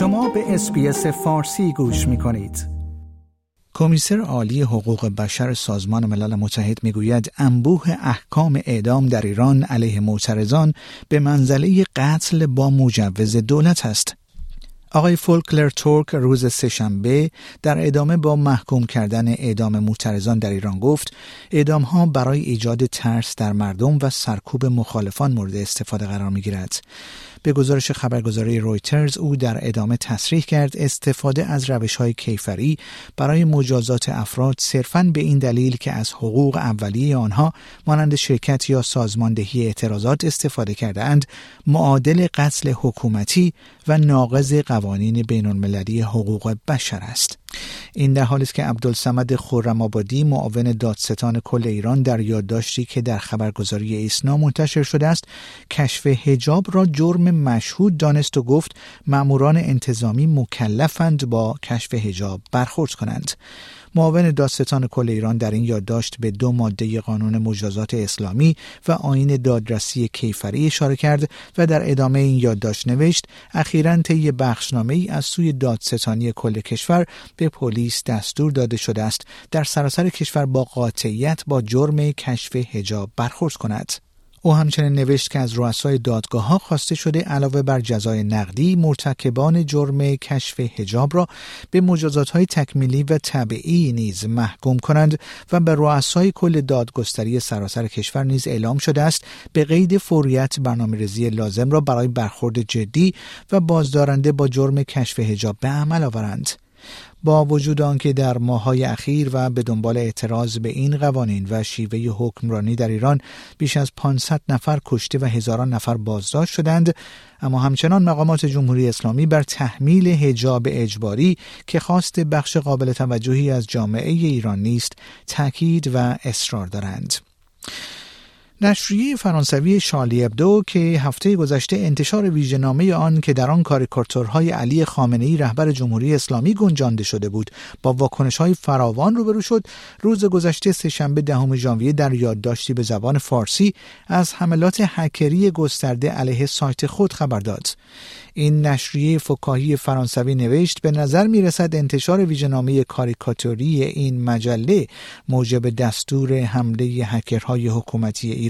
شما به SBS فارسی گوش می کنید. کمیسر عالی حقوق بشر سازمان ملل متحد می‌گوید انبوه احکام اعدام در ایران علیه معترضان به منزله قتل با مجوز دولت است. آقای فولکر تورک روز سه‌شنبه در ادامه با محکوم کردن اعدام معترضان در ایران گفت اعدام ها برای ایجاد ترس در مردم و سرکوب مخالفان مورد استفاده قرار می گیرد. به گزارش خبرگزاری رویترز او در ادامه تصریح کرد استفاده از روش های کیفری برای مجازات افراد صرفا به این دلیل که از حقوق اولیه آنها مانند شرکت یا سازماندهی اعتراضات استفاده کرده اند معادل قتل حکومتی و ناقض قوانین بین المللی حقوق بشر است. این در حالی است که عبدالسمد خرم آبادی معاون دادستان کل ایران در یادداشتی که در خبرگزاری ایسنا منتشر شده است کشف هجاب را جرم مشهود دانست و گفت ماموران انتظامی مکلفند با کشف هجاب برخورد کنند. معاون دادستان کل ایران در این یادداشت به دو ماده قانون مجازات اسلامی و آین دادرسی کیفری اشاره کرد و در ادامه این یادداشت نوشت اخیرا طی بخشنامه ای از سوی دادستانی کل کشور به پلیس دستور داده شده است در سراسر کشور با قاطعیت با جرم کشف هجاب برخورد کند او همچنین نوشت که از رؤسای دادگاه ها خواسته شده علاوه بر جزای نقدی مرتکبان جرم کشف هجاب را به مجازات های تکمیلی و طبعی نیز محکوم کنند و به رؤسای کل دادگستری سراسر کشور نیز اعلام شده است به قید فوریت برنامه ریزی لازم را برای برخورد جدی و بازدارنده با جرم کشف هجاب به عمل آورند. با وجود آنکه در ماهای اخیر و به دنبال اعتراض به این قوانین و شیوه حکمرانی در ایران بیش از 500 نفر کشته و هزاران نفر بازداشت شدند اما همچنان مقامات جمهوری اسلامی بر تحمیل هجاب اجباری که خواست بخش قابل توجهی از جامعه ایران نیست تاکید و اصرار دارند. نشریه فرانسوی شالی ابدو که هفته گذشته انتشار ویژهنامه آن که در آن کاریکاتورهای علی خامنه ای رهبر جمهوری اسلامی گنجانده شده بود با واکنش های فراوان روبرو شد. روز گذشته سهشنبه دهم ژانویه در یادداشتی به زبان فارسی از حملات هکری گسترده علیه سایت خود خبر داد. این نشریه فکاهی فرانسوی نوشت به نظر می رسد انتشار ویژهنامه کاریکاتوری این مجله موجب دستور حمله هکرهای حکومتی